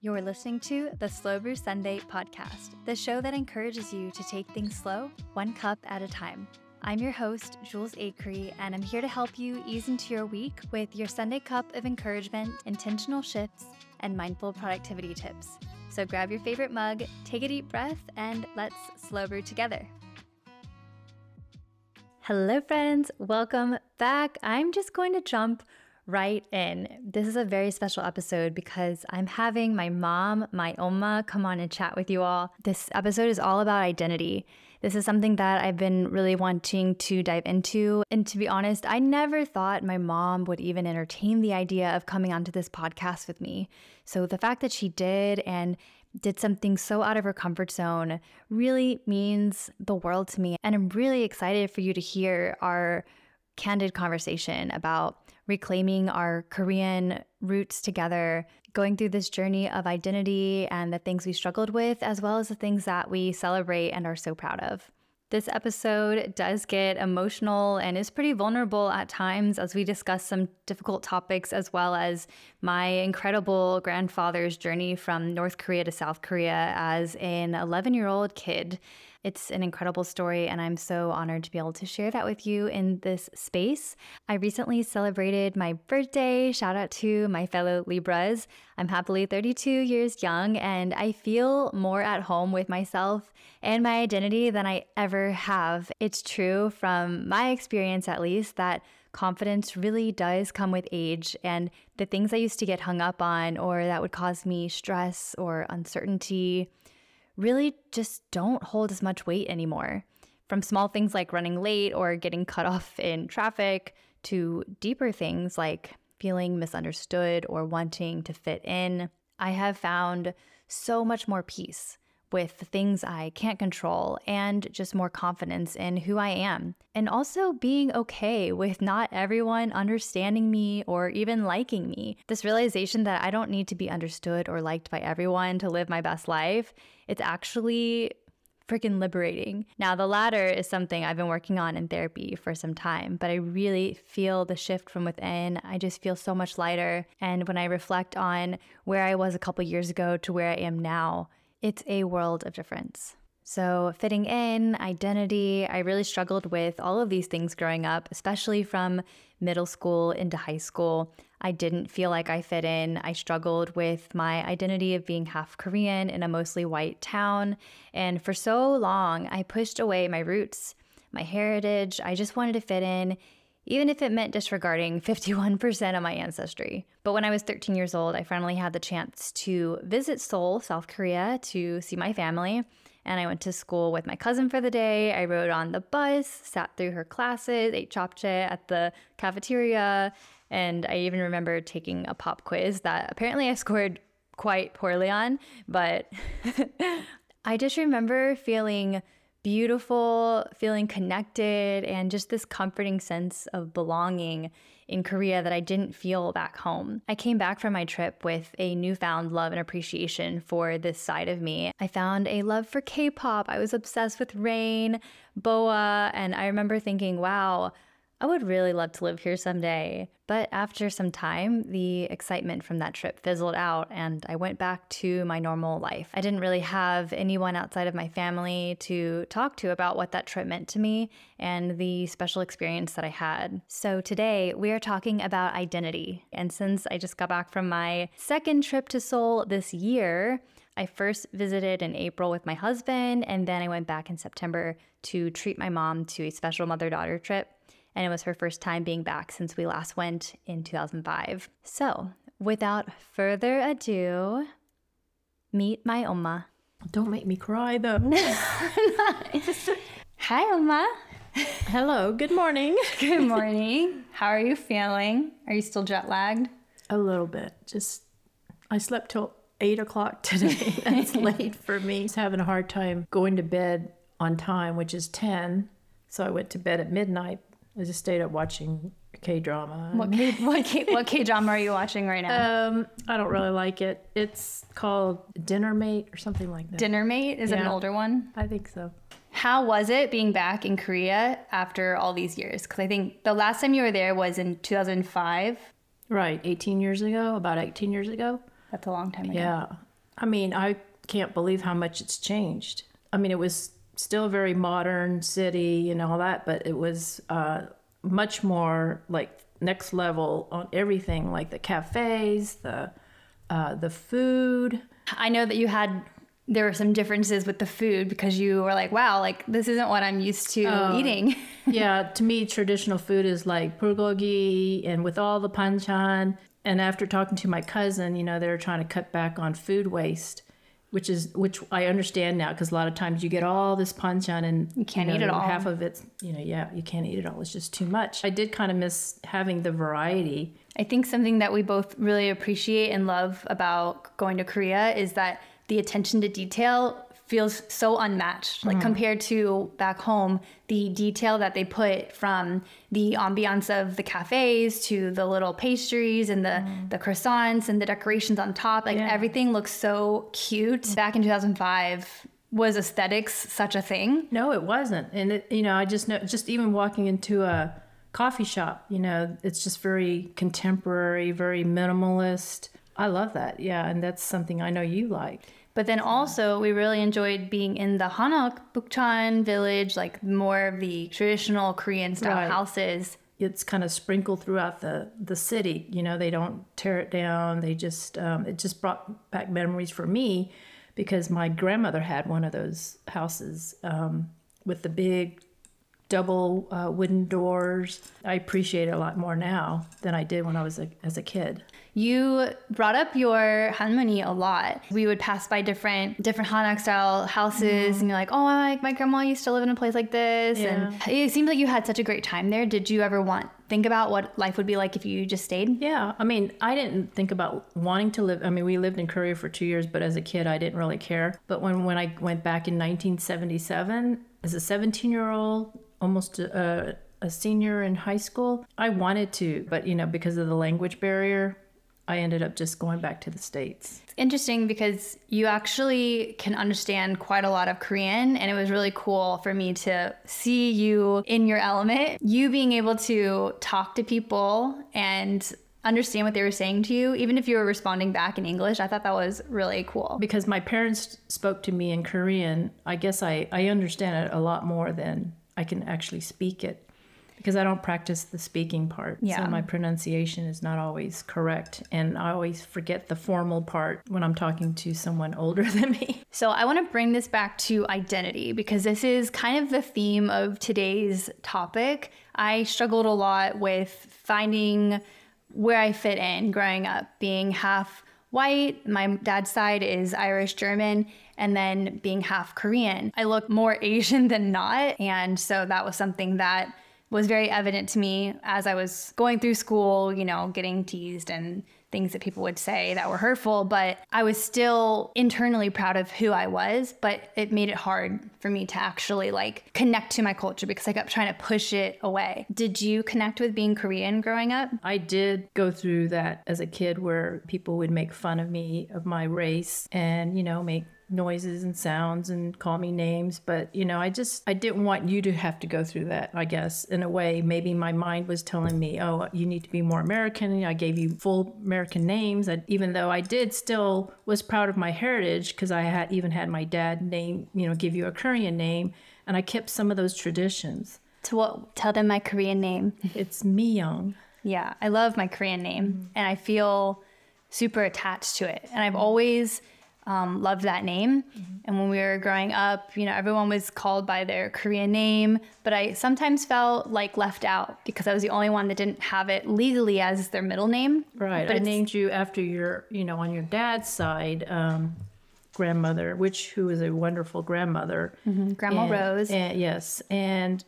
You're listening to the Slow Brew Sunday podcast, the show that encourages you to take things slow, one cup at a time. I'm your host, Jules Acree, and I'm here to help you ease into your week with your Sunday cup of encouragement, intentional shifts, and mindful productivity tips. So grab your favorite mug, take a deep breath, and let's slow brew together. Hello, friends. Welcome back. I'm just going to jump right in. This is a very special episode because I'm having my mom, my Omma, come on and chat with you all. This episode is all about identity. This is something that I've been really wanting to dive into. And to be honest, I never thought my mom would even entertain the idea of coming onto this podcast with me. So the fact that she did and did something so out of her comfort zone really means the world to me. And I'm really excited for you to hear our candid conversation about reclaiming our Korean roots together, going through this journey of identity and the things we struggled with, as well as the things that we celebrate and are so proud of. This episode does get emotional and is pretty vulnerable at times as we discuss some difficult topics, as well as my incredible grandfather's journey from North Korea to South Korea as an 11 year old kid. It's an incredible story, and I'm so honored to be able to share that with you in this space. I recently celebrated my birthday. Shout out to my fellow Libras. I'm happily 32 years young, and I feel more at home with myself and my identity than I ever have. It's true from my experience, at least, that confidence really does come with age. And the things I used to get hung up on or that would cause me stress or uncertainty really just don't hold as much weight anymore. From small things like running late or getting cut off in traffic to deeper things like feeling misunderstood or wanting to fit in, I have found so much more peace with things I can't control and just more confidence in who I am. And also being okay with not everyone understanding me or even liking me. This realization that I don't need to be understood or liked by everyone to live my best life, it's actually freaking liberating. Now, the latter is something I've been working on in therapy for some time, but I really feel the shift from within. I just feel so much lighter. And when I reflect on where I was a couple years ago to where I am now, it's a world of difference. So, fitting in, identity, I really struggled with all of these things growing up, especially from middle school into high school. I didn't feel like I fit in. I struggled with my identity of being half Korean in a mostly white town. And for so long, I pushed away my roots, my heritage. I just wanted to fit in, even if it meant disregarding 51% of my ancestry. But when I was 13 years old, I finally had the chance to visit Seoul, South Korea, to see my family. And I went to school with my cousin for the day. I rode on the bus, sat through her classes, ate japchae at the cafeteria. And I even remember taking a pop quiz that apparently I scored quite poorly on. But I just remember feeling beautiful, feeling connected, and just this comforting sense of belonging in Korea that I didn't feel back home. I came back from my trip with a newfound love and appreciation for this side of me. I found a love for K pop. I was obsessed with Rain, BoA, and I remember thinking, wow, I would really love to live here someday. But after some time, the excitement from that trip fizzled out and I went back to my normal life. I didn't really have anyone outside of my family to talk to about what that trip meant to me and the special experience that I had. So today we are talking about identity. And since I just got back from my second trip to Seoul this year, I first visited in April with my husband, and then I went back in September to treat my mom to a special mother daughter trip and it was her first time being back since we last went in 2005. So, without further ado, meet my Omma. Don't make me cry though. Hi, Omma. Hello, good morning. Good morning. How are you feeling? Are you still jet lagged? A little bit. Just, I slept till eight o'clock today. That's late for me. I was having a hard time going to bed on time, which is 10. So I went to bed at midnight I just stayed up watching K drama. What K what K what K drama are you watching right now? Um, I don't really like it. It's called Dinner Mate or something like that. Dinner Mate is yeah. it an older one? I think so. How was it being back in Korea after all these years? Because I think the last time you were there was in 2005. Right, 18 years ago, about 18 years ago. That's a long time ago. Yeah. I mean, I can't believe how much it's changed. I mean, it was still a very modern city and all that, but it was uh, much more like next level on everything, like the cafes, the uh, the food. I know that you had there were some differences with the food because you were like, wow, like this isn't what I'm used to Oh. eating. yeah, to me, traditional food is like bulgogi and with all the panchan. And after talking to my cousin, you know, they were trying to cut back on food waste, which is which I understand now because a lot of times you get all this panchan and you can't know, eat it all. Half of it's, you know, yeah, you can't eat it all. It's just too much. I did kind of miss having the variety. I think something that we both really appreciate and love about going to Korea is that the attention to detail feels so unmatched. Like mm-hmm. compared to back home, the detail that they put from the ambiance of the cafes to the little pastries and the, mm. the croissants and the decorations on top, like Yeah. everything looks so cute. Mm. Back in 2005, was aesthetics such a thing? No, it wasn't. And it, you know, I just know, just even walking into a coffee shop, you know, it's just very contemporary, very minimalist. I love that. Yeah, and that's something I know you like. But then also, we really enjoyed being in the Hanok Bukchon village, like more of the traditional Korean style Right. houses. It's kind of sprinkled throughout the the city. You know, they don't tear it down. They just um, it just brought back memories for me because my grandmother had one of those houses um, with the big double uh, wooden doors. I appreciate it a lot more now than I did when I was a, as a kid. You brought up your Hanmoni a lot. We would pass by different different Hanok style houses, mm. and you're like, "Oh, my, my grandma used to live in a place like this." And it seems like you had such a great time there. Did you ever want think about what life would be like if you just stayed? Yeah, I mean, I didn't think about wanting to live. I mean, we lived in Korea for two years, but as a kid, I didn't really care. But when when I went back in 1977 as a 17 year old, almost a, a senior in high school, I wanted to, but you know, because of the language barrier, I ended up just going back to the states. It's interesting because you actually can understand quite a lot of Korean, and it was really cool for me to see you in your element. You being able to talk to people and understand what they were saying to you, even if you were responding back in English. I thought that was really cool. Because my parents spoke to me in Korean, I guess I, I understand it a lot more than I can actually speak it. Because I don't practice the speaking part. Yeah. So my pronunciation is not always correct. And I always forget the formal part when I'm talking to someone older than me. So I want to bring this back to identity because this is kind of the theme of today's topic. I struggled a lot with finding where I fit in growing up, being half white. My dad's side is Irish German, and then being half Korean. I look more Asian than not. And so that was something that was very evident to me as I was going through school, you know, getting teased and things that people would say that were hurtful, but I was still internally proud of who I was, but it made it hard for me to actually like connect to my culture because I kept trying to push it away. Did you connect with being Korean growing up? I did go through that as a kid where people would make fun of me, of my race, and, you know, make noises and sounds and call me names but you know i just i didn't want you to have to go through that i guess in a way maybe my mind was telling me oh you need to be more american i gave you full american names I, even though i did still was proud of my heritage because i had even had my dad name you know give you a korean name and i kept some of those traditions To what? Tell them my Korean name. it's Young. Yeah, I love my Korean name mm-hmm. and I feel super attached to it. And I've always um, loved that name. And when we were growing up, you know, everyone was called by their Korean name, but I sometimes felt like left out because I was the only one that didn't have it legally as their middle name. Right. But I named you after your, you know, on your dad's side, um, grandmother, which who is a wonderful grandmother. Grandma And- Rose. And, yes, and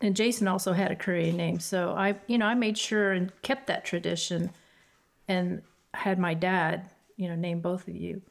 and Jason also had a Korean name, so I, you know, I made sure and kept that tradition, and had my dad, you know, name both of you.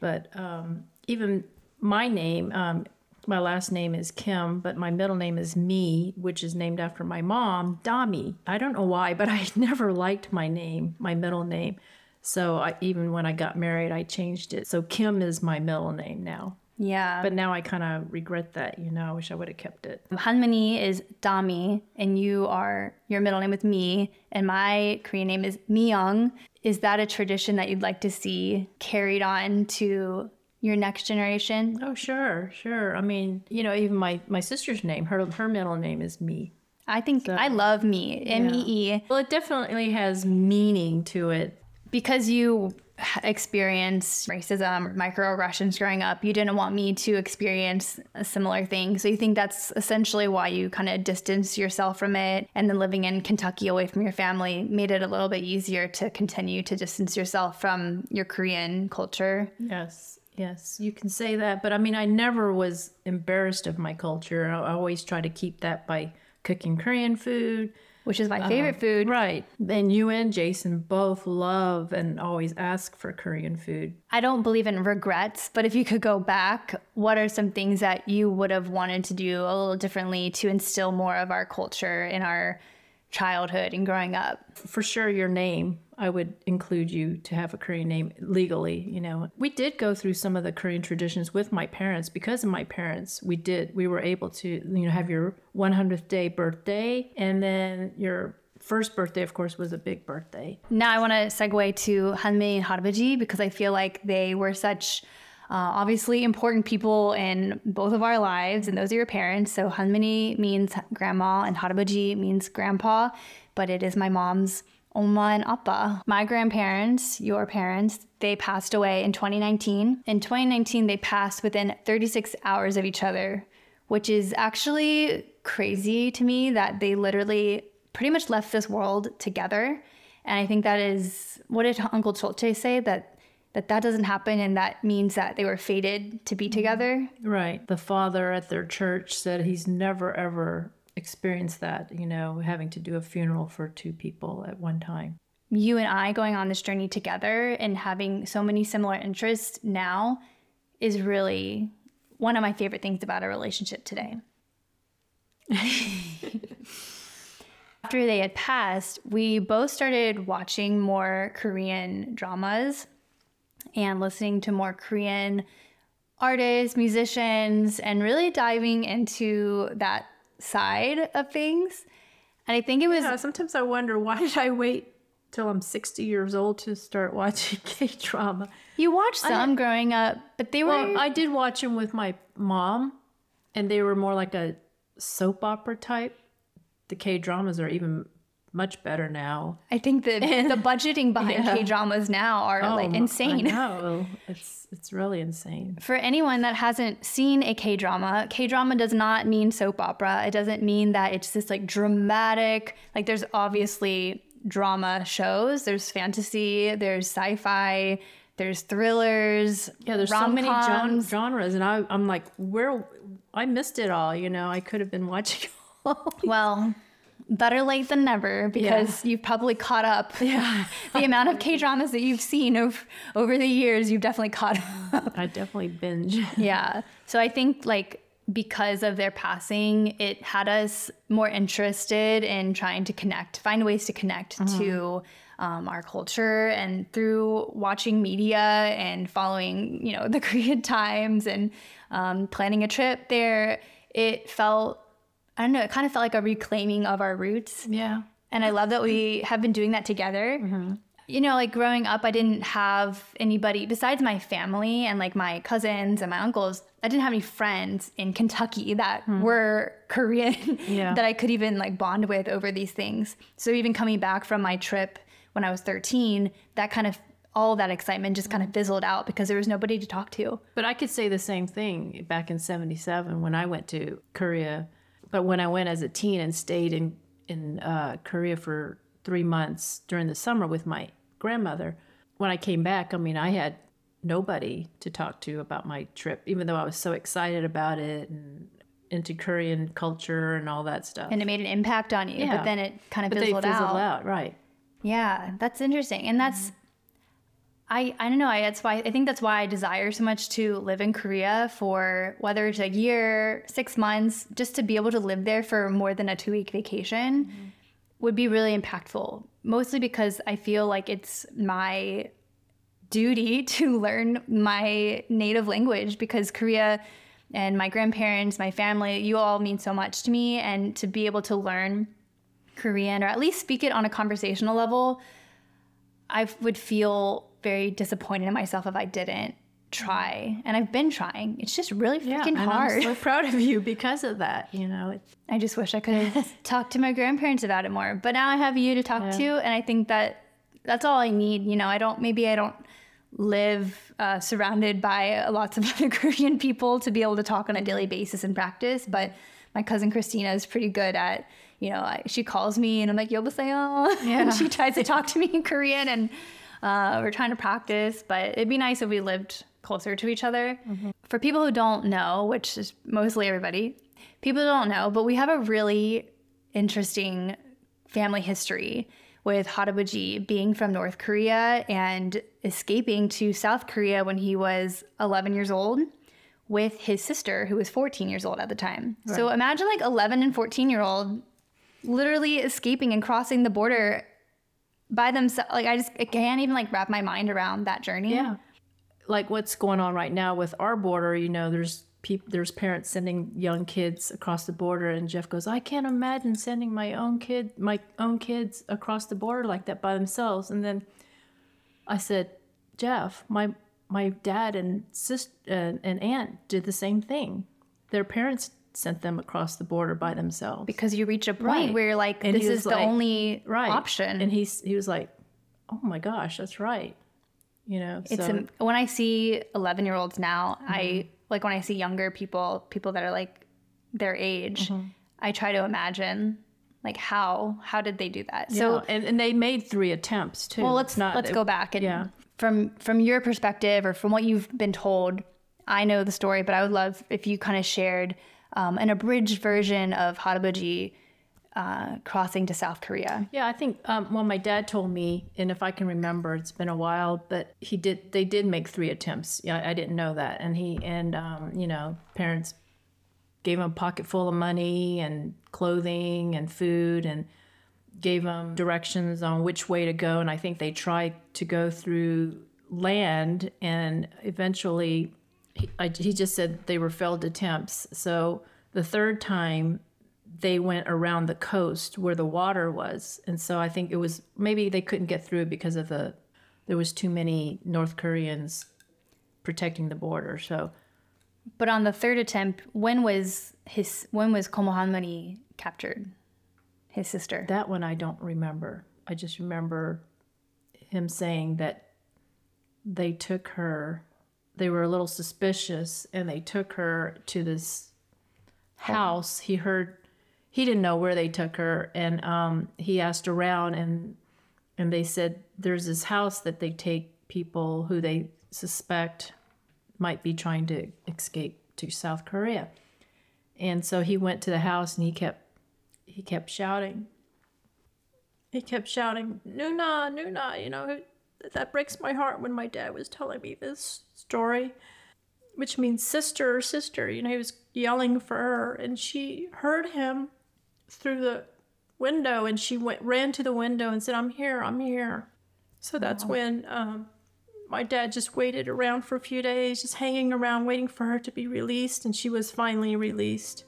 But um, even my name, um, my last name is Kim, but my middle name is Mee, which is named after my mom, Dami. I don't know why, but I never liked my name, my middle name. So I, even when I got married, I changed it. So Kim is my middle name now. Yeah. But now I kind of regret that. You know, I wish I would have kept it. Hanmani is Dami, and you are your middle name with me, and my Korean name is Myung. Is that a tradition that you'd like to see carried on to your next generation? Oh, sure, sure. I mean, you know, even my my sister's name, her her middle name is Mee. I think I love me, M E E, Well, it definitely has meaning to it. because you experienced racism microaggressions growing up. You didn't want me to experience a similar thing. So you think that's essentially why you kind of distanced yourself from it. And then living in Kentucky away from your family made it a little bit easier to continue to distance yourself from your Korean culture. Yes, yes, you can say that. But I mean, I never was embarrassed of my culture. I always try to keep that by cooking Korean food. Which is my uh-huh. favorite food. Right. Then you and Jason both love and always ask for Korean food. I don't believe in regrets, but if you could go back, what are some things that you would have wanted to do a little differently to instill more of our culture in our childhood and growing up? For sure, your name, I would include you to have a Korean name legally. You know, we did go through some of the Korean traditions with my parents. Because of my parents, we did, we were able to, you know, have your 100th day birthday and then your first birthday, of course, was a big birthday. Now I want to segue to Hanmi and Harabaji because I feel like they were such uh, obviously important people in both of our lives, and those are your parents. So Hanmini means grandma, and Harabaji means grandpa, but it is my mom's Omma and Appa. My grandparents, your parents, they passed away in 2019. In 2019, they passed within 36 hours of each other, which is actually crazy to me that they literally pretty much left this world together. And I think that is what did Uncle Cholte say that that that doesn't happen and that means that they were fated to be mm-hmm. together. Right. The father at their church said he's never ever experienced that, you know, having to do a funeral for two people at one time. You and I going on this journey together and having so many similar interests now is really one of my favorite things about our relationship today. After they had passed, we both started watching more Korean dramas and listening to more Korean artists, musicians, and really diving into that side of things. And I think it was Yeah, sometimes I wonder why did I wait till I'm 60 years old to start watching K drama? you watched some growing up, but they were Well, I did watch them with my mom, and they were more like a soap opera type. The K dramas are even much better now. I think the the budgeting behind Yeah. K dramas now are oh, like Oh, insane. I know. It's it's really insane. For anyone that hasn't seen a K drama, K drama does not mean soap opera. It doesn't mean that it's this like dramatic, like there's obviously drama shows, there's fantasy, there's sci fi, there's thrillers. Yeah, there's so many genres, and I I'm like, where I missed it all. You know, I could have been watching. all Well, better late than never because you've probably caught up. Yeah. the amount of K dramas that you've seen over, over the years, you've definitely caught up. I definitely binge. Yeah. So I think like because of their passing, it had us more interested in trying to connect, find ways to connect to um, our culture, and through watching media and following, you know, the Korean Times and um, planning a trip there, it felt. I don't know, it kind of felt like a reclaiming of our roots. Yeah. And I love that we have been doing that together. Mm-hmm. You know, like growing up, I didn't have anybody besides my family and like my cousins and my uncles. I didn't have any friends in Kentucky that hmm. were Korean Yeah. that I could even like bond with over these things. So even coming back from my trip when I was 13, that kind of all that excitement just kind of fizzled out because there was nobody to talk to. But I could say the same thing back in 77 when I went to Korea. But when I went as a teen and stayed in, in uh, Korea for three months during the summer with my grandmother, when I came back, I mean, I had nobody to talk to about my trip, even though I was so excited about it and into Korean culture and all that stuff. And it made an impact on you, Yeah. but then it kind of but they fizzled, fizzled out. out, right. Yeah, that's interesting. And that's I I don't know, I that's why I think that's why I desire so much to live in Korea for whether it's a year, 6 months, just to be able to live there for more than a 2-week vacation mm-hmm. would be really impactful. Mostly because I feel like it's my duty to learn my native language because Korea and my grandparents, my family, you all mean so much to me. And to be able to learn Korean or at least speak it on a conversational level, I would feel very disappointed in myself if I didn't try. And I've been trying. It's just really freaking hard. I'm so proud of you because of that. You know, it's... I just wish I could have talked to my grandparents about it more. But now I have you to talk yeah. to, and I think that that's all I need. You know, I don't maybe I don't live uh, surrounded by lots of other Korean people to be able to talk on a daily basis and practice, but my cousin Christina is pretty good at, you know, I, she calls me and I'm like, "Yo, yeah. and she tries to talk to me in Korean and uh, we're trying to practice. But it'd be nice if we lived closer to each other. For people who don't know, which is mostly everybody, people don't know, but we have a really interesting family history with Harabuji being from North Korea and escaping to South Korea when he was 11 years old with his sister who was 14 years old at the time. So imagine like 11 and 14 year old literally escaping and crossing the border by themselves. Like I just I can't even like wrap my mind around that journey. yeah. Like what's going on right now with our border, you know, there's people, there's parents sending young kids across the border, and Jeff goes, "I can't imagine sending my own kid, my own kids across the border like that by themselves." And then I said, "Jeff, my my dad and sister uh, and aunt did the same thing. Their parents sent them across the border by themselves." Because you reach a point Right. where you're like, And this is was the like- only right option. and he's he was like oh my gosh that's right you know It's so, a, when I see 11 year olds now, Mm-hmm. I like when I see younger people, people that are like their age, Mm-hmm. I try to imagine like how how did they do that? so So and, and they made three attempts too well, let's not- let's it- go back and yeah. from from your perspective or from what you've been told. I know the story, but I would love if you kind of shared um, an abridged version of Harabuji uh, crossing to South Korea. yeah i think um, well my dad told me and if i can remember it's been a while but he did they did make three attempts. Yeah i didn't know that. And he and um, you know parents gave him a pocket full of money and clothing and food and gave them directions on which way to go. And i think they tried to go through land and eventually he, I, he just said they were failed attempts so the third time they went around the coast where the water was and so i think it was maybe they couldn't get through because of the there was too many north koreans protecting the border so But on the third attempt, when was his when was Komo Hanmari captured? His sister. That one I don't remember. I just remember him saying that they took her, they were a little suspicious, and they took her to this house. He heard, he didn't know where they took her, and um, he asked around, and and they said there's this house that they take people who they suspect might be trying to escape to South Korea. And so he went to the house and he kept he kept shouting. He kept shouting, Nuna, Nuna, you know, that breaks my heart when my dad was telling me this story, which means sister, sister. You know, he was yelling for her, and she heard him through the window, and she went ran to the window and said, "I'm here, I'm here." So that's when um, my dad just waited around for a few days, just hanging around, waiting for her to be released, and she was finally released.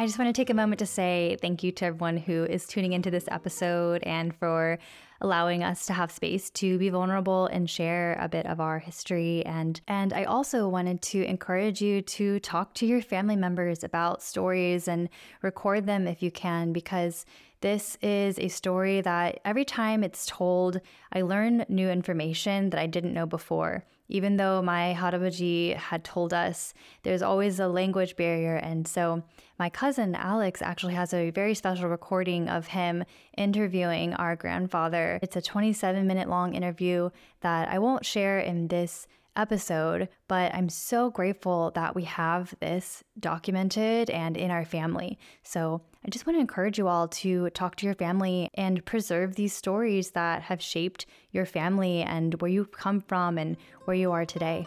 I just want to take a moment to say thank you to everyone who is tuning into this episode and for allowing us to have space to be vulnerable and share a bit of our history and and I also wanted to encourage you to talk to your family members about stories and record them if you can because this is a story that every time it's told, I learn new information that I didn't know before. Even though my Harabaji had told us there's always a language barrier. And so my cousin Alex actually has a very special recording of him interviewing our grandfather. It's a 27 minute long interview that I won't share in this episode, but I'm so grateful that we have this documented and in our family. So I just want to encourage you all to talk to your family and preserve these stories that have shaped your family and where you've come from and where you are today.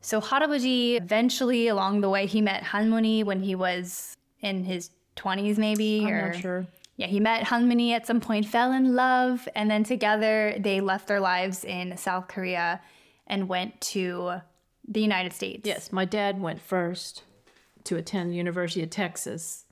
So Harabuji eventually along the way he met Hanmuni when he was in his 20s maybe I'm or not sure. yeah, he met Hanmini at some point, fell in love, and then together they left their lives in South Korea and went to the United States. Yes, my dad went first to attend University of Texas.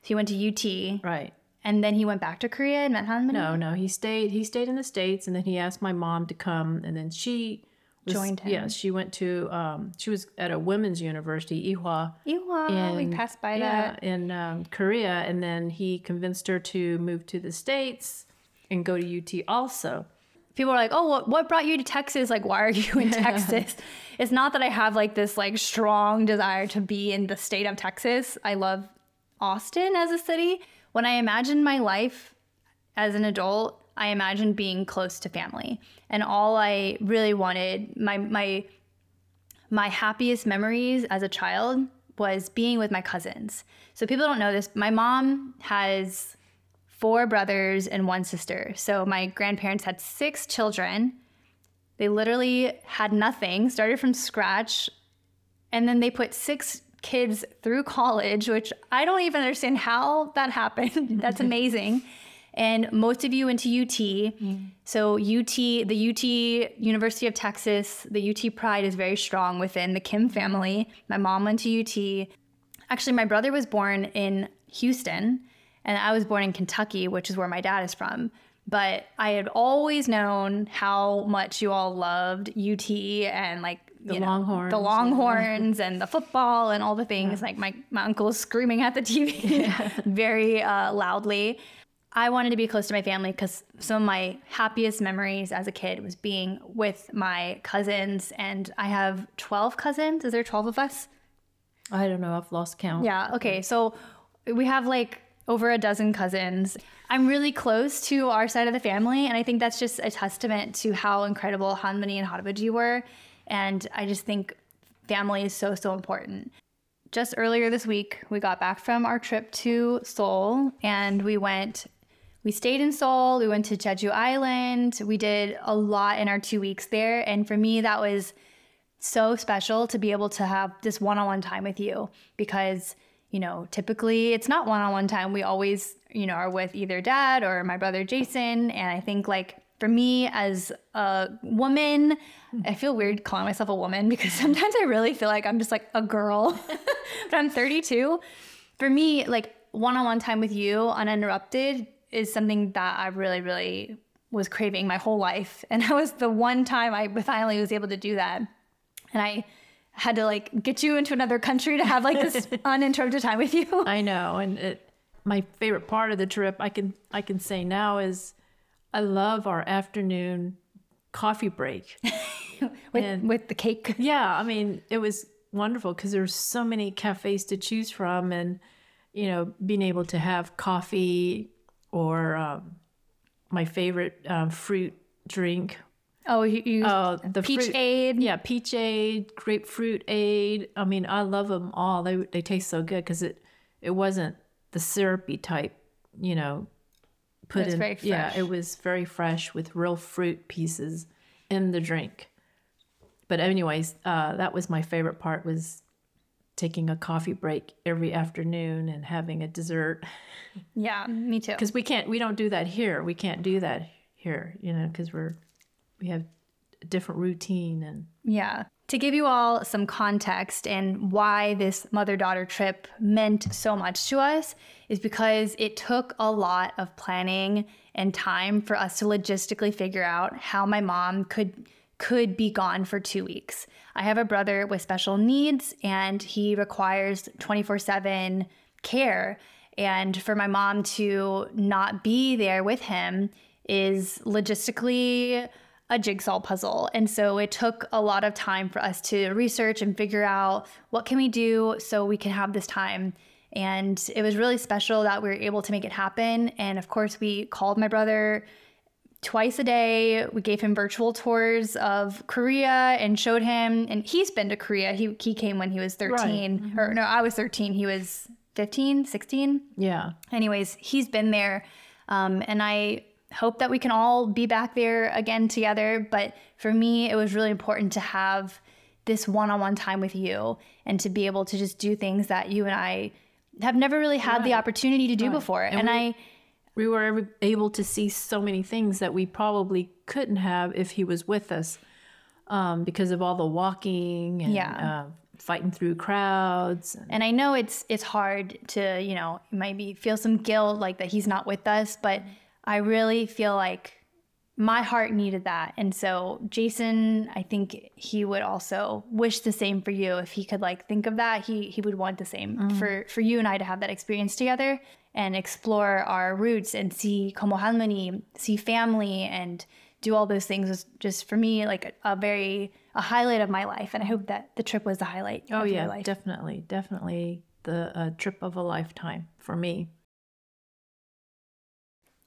He went to UT, Right. and then he went back to Korea and met Hanmini. No, no, he stayed. He stayed in the states, and then he asked my mom to come, and then she was, Joined him. Yeah, she went to. Um, she was at a women's university, Ewha. Ewha, we passed by yeah, that. in um, Korea, and then he convinced her to move to the states and go to UT also. People are like, "Oh, what, what brought you to Texas? Like, why are you in Texas?" It's not that I have like this like strong desire to be in the state of Texas. I love Austin as a city. When I imagine my life as an adult, I imagine being close to family. And all I really wanted, my my my happiest memories as a child was being with my cousins. So people don't know this. My mom has four brothers and one sister. So my grandparents had six children. They literally had nothing, started from scratch, and then they put six kids through college, which I don't even understand how that happened. That's amazing. And most of you went to UT. Mm. So UT, the UT University of Texas, the UT pride is very strong within the Kim family. My mom went to UT. Actually, my brother was born in Houston, and I was born in Kentucky, which is where my dad is from. But I had always known how much you all loved UT and like The you know, Longhorns. the Longhorns, and the football and all the things. Like my my uncle was screaming at the TV very uh, loudly. I wanted to be close to my family because some of my happiest memories as a kid was being with my cousins, and I have twelve cousins. Is there twelve of us? I don't know. I've lost count. Yeah. Okay. So we have like over a dozen cousins. I'm really close to our side of the family, and I think that's just a testament to how incredible Hanmani and Harabaji were. And I just think family is so so important. Just earlier this week, we got back from our trip to Seoul, and we went. We stayed in Seoul. We went to Jeju Island. We did a lot in our two weeks there, and for me, that was so special to be able to have this one-on-one time with you because you know typically it's not one-on-one time. We always you know are with either dad or my brother jason. And i think like for me as a woman i feel weird calling myself a woman because sometimes i really feel like i'm just like a girl. But i'm 32 for me like one-on-one time with you uninterrupted is something that i really really was craving my whole life. And that was the one time i finally was able to do that. And I had to like get you into another country to have like this uninterrupted time with you. I know, and it, my favorite part of the trip, I can I can say now is, I love our afternoon coffee break. with, And- with the cake. yeah, I mean, it was wonderful because there's so many cafes to choose from, and you know, being able to have coffee or um, my favorite um, fruit drink. Oh, you, you Oh, the peach fruit- aid. Yeah, peach aid, grapefruit aid. I mean, I love them all. They they taste so good because it it wasn't the syrupy type, you know. Put was in, very yeah, it was very fresh with real fruit pieces in the drink. But anyways, uh, that was my favorite part was taking a coffee break every afternoon and having a dessert Yeah, me too. because we can't we don't do that here. We can't do that here, you know, because we're we have a different routine and Yeah. To give you all some context and why this mother daughter trip meant so much to us is because it took a lot of planning and time for us to logistically figure out how my mom could could be gone for 2 weeks. I have a brother with special needs and he requires 24/7 care and for my mom to not be there with him is logistically a jigsaw puzzle. And so it took a lot of time for us to research and figure out what can we do so we can have this time. And it was really special that we were able to make it happen. And of course, we called my brother twice a day. We gave him virtual tours of Korea and showed him, and he's been to Korea. He, he came when he was 13, Right. or no, I was 13. He was 15, 16 yeah. anyways, he's been there. Um, and I hope that we can all be back there again together. But for me, it was really important to have this one on one time with you and to be able to just do things that you and I have never really had the opportunity to do before. And, I, we were able to see so many things that we probably couldn't have if he was with us um, because of all the walking and Yeah. uh, fighting through crowds. And, And I know it's it's hard to, you know, maybe feel some guilt like that he's not with us, but I really feel like my heart needed that. And so Jason, I think he would also wish the same for you if he could like think of that. He he would want the same for for you and I to have that experience together and explore our roots and see como harmony, see family and do all those things was just for me like a, a very a highlight of my life and I hope that the trip was the highlight oh, of yeah, your life. definitely, definitely the uh, trip of a lifetime for me.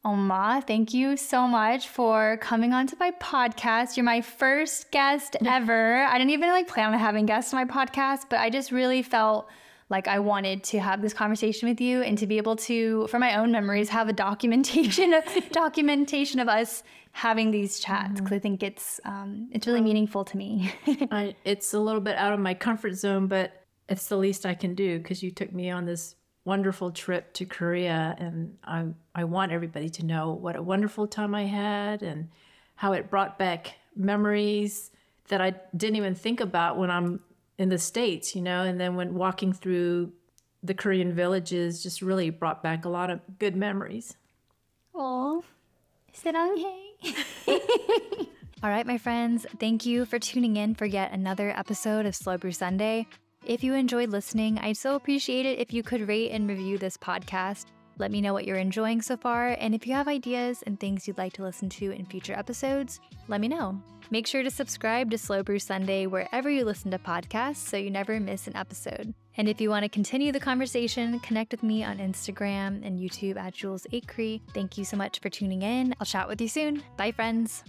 Omma, thank you so much for coming onto my podcast. You're my first guest ever. I didn't even like plan on having guests on my podcast, but I just really felt like I wanted to have this conversation with you and to be able to, for my own memories, have a documentation of documentation of us having these chats because I think it's um, it's really meaningful to me. I, it's a little bit out of my comfort zone, but it's the least I can do because you took me on this wonderful trip to Korea, and I I want everybody to know what a wonderful time I had and how it brought back memories that I didn't even think about when I'm in the states, you know. And then when walking through the Korean villages, just really brought back a lot of good memories. Oh, 사랑해. All right, my friends, thank you for tuning in for yet another episode of Slow Brew Sunday. If you enjoyed listening, I'd so appreciate it if you could rate and review this podcast. Let me know what you're enjoying so far, and if you have ideas and things you'd like to listen to in future episodes, let me know. Make sure to subscribe to Slow Brew Sunday wherever you listen to podcasts so you never miss an episode. And if you want to continue the conversation, connect with me on Instagram and YouTube at Jules Acree. Thank you so much for tuning in. I'll chat with you soon. Bye, friends.